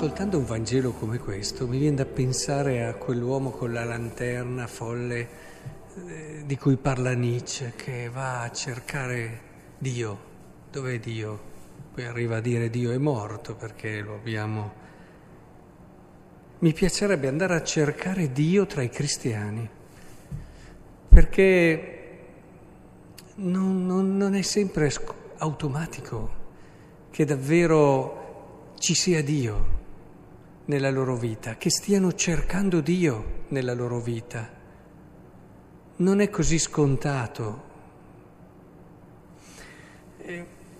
ascoltando un Vangelo come questo mi viene da pensare a quell'uomo con la lanterna folle eh, di cui parla Nietzsche, che va a cercare Dio. Dov'è Dio? Poi arriva a dire Dio è morto perché lo abbiamo... Mi piacerebbe andare a cercare Dio tra i cristiani, perché non, non, non è sempre automatico che davvero ci sia Dio nella loro vita, che stiano cercando Dio nella loro vita. Non è così scontato.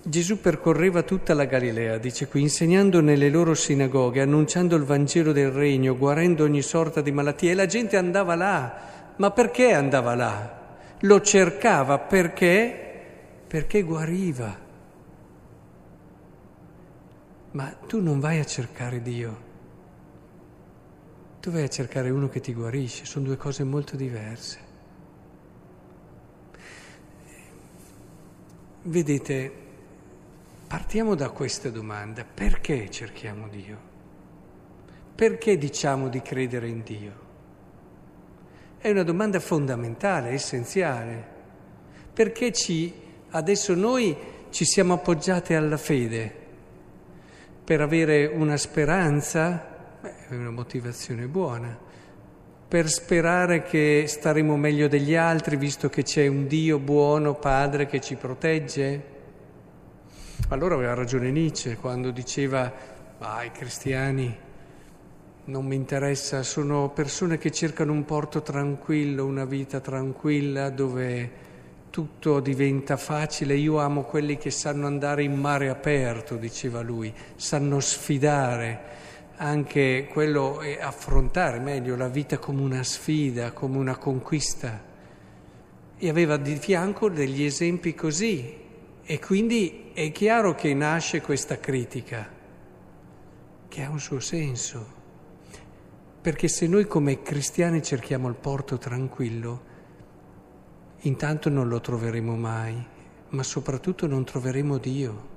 Gesù percorreva tutta la Galilea, dice qui, insegnando nelle loro sinagoghe, annunciando il Vangelo del Regno, guarendo ogni sorta di malattia e la gente andava là. Ma perché andava là? Lo cercava perché? Perché guariva. Ma tu non vai a cercare Dio, tu vai a cercare uno che ti guarisce, sono due cose molto diverse. Vedete, partiamo da questa domanda, perché cerchiamo Dio? Perché diciamo di credere in Dio? È una domanda fondamentale, essenziale. Perché ci, adesso noi ci siamo appoggiati alla fede? per avere una speranza, beh, è una motivazione buona, per sperare che staremo meglio degli altri visto che c'è un Dio buono, Padre, che ci protegge. Allora aveva ragione Nietzsche quando diceva, ah, i cristiani non mi interessa, sono persone che cercano un porto tranquillo, una vita tranquilla dove tutto diventa facile. Io amo quelli che sanno andare in mare aperto, diceva lui, sanno sfidare anche quello e affrontare meglio la vita come una sfida, come una conquista. E aveva di fianco degli esempi così. E quindi è chiaro che nasce questa critica, che ha un suo senso. Perché se noi come cristiani cerchiamo il porto tranquillo, intanto non lo troveremo mai, ma soprattutto non troveremo Dio.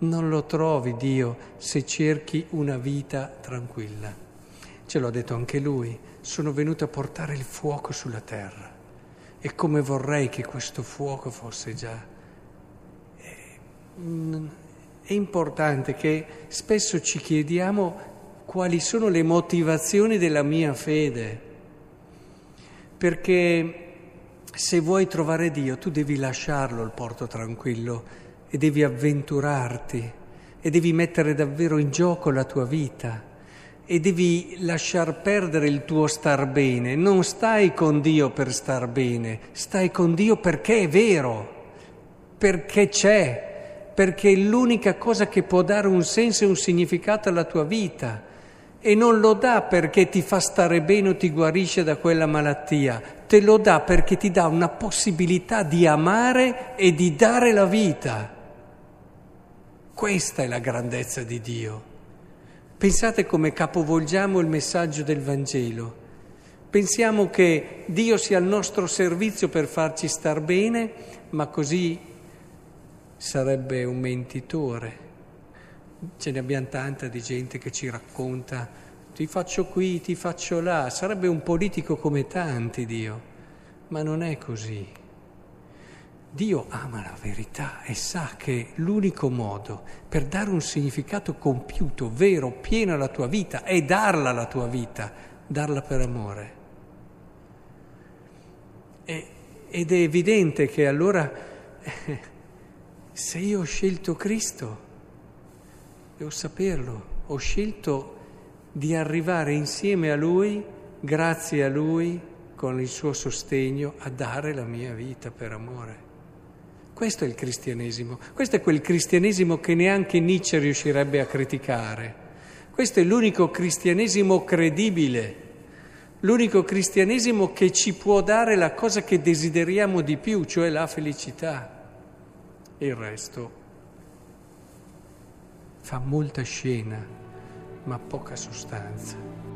Non lo trovi Dio se cerchi una vita tranquilla. Ce l'ha detto anche lui, sono venuto a portare il fuoco sulla terra e come vorrei che questo fuoco fosse già. È importante che spesso ci chiediamo quali sono le motivazioni della mia fede, perché se vuoi trovare Dio, tu devi lasciarlo il porto tranquillo e devi avventurarti e devi mettere davvero in gioco la tua vita e devi lasciar perdere il tuo star bene. Non stai con Dio per star bene, stai con Dio perché è vero, perché c'è, perché è l'unica cosa che può dare un senso e un significato alla tua vita e non lo dà perché ti fa stare bene o ti guarisce da quella malattia, te lo dà perché ti dà una possibilità di amare e di dare la vita. Questa è la grandezza di Dio. Pensate come capovolgiamo il messaggio del Vangelo. Pensiamo che Dio sia al nostro servizio per farci star bene, ma così sarebbe un mentitore ce ne abbiamo tanta di gente che ci racconta ti faccio qui, ti faccio là, sarebbe un politico come tanti Dio, ma non è così. Dio ama la verità e sa che l'unico modo per dare un significato compiuto, vero, pieno alla tua vita è darla alla tua vita, darla per amore. E, ed è evidente che allora se io ho scelto Cristo, devo saperlo, ho scelto di arrivare insieme a Lui, grazie a Lui, con il suo sostegno, a dare la mia vita per amore. Questo è il cristianesimo, questo è quel cristianesimo che neanche Nietzsche riuscirebbe a criticare. Questo è l'unico cristianesimo credibile, l'unico cristianesimo che ci può dare la cosa che desideriamo di più, cioè la felicità. Il resto fa molta scena, ma poca sostanza.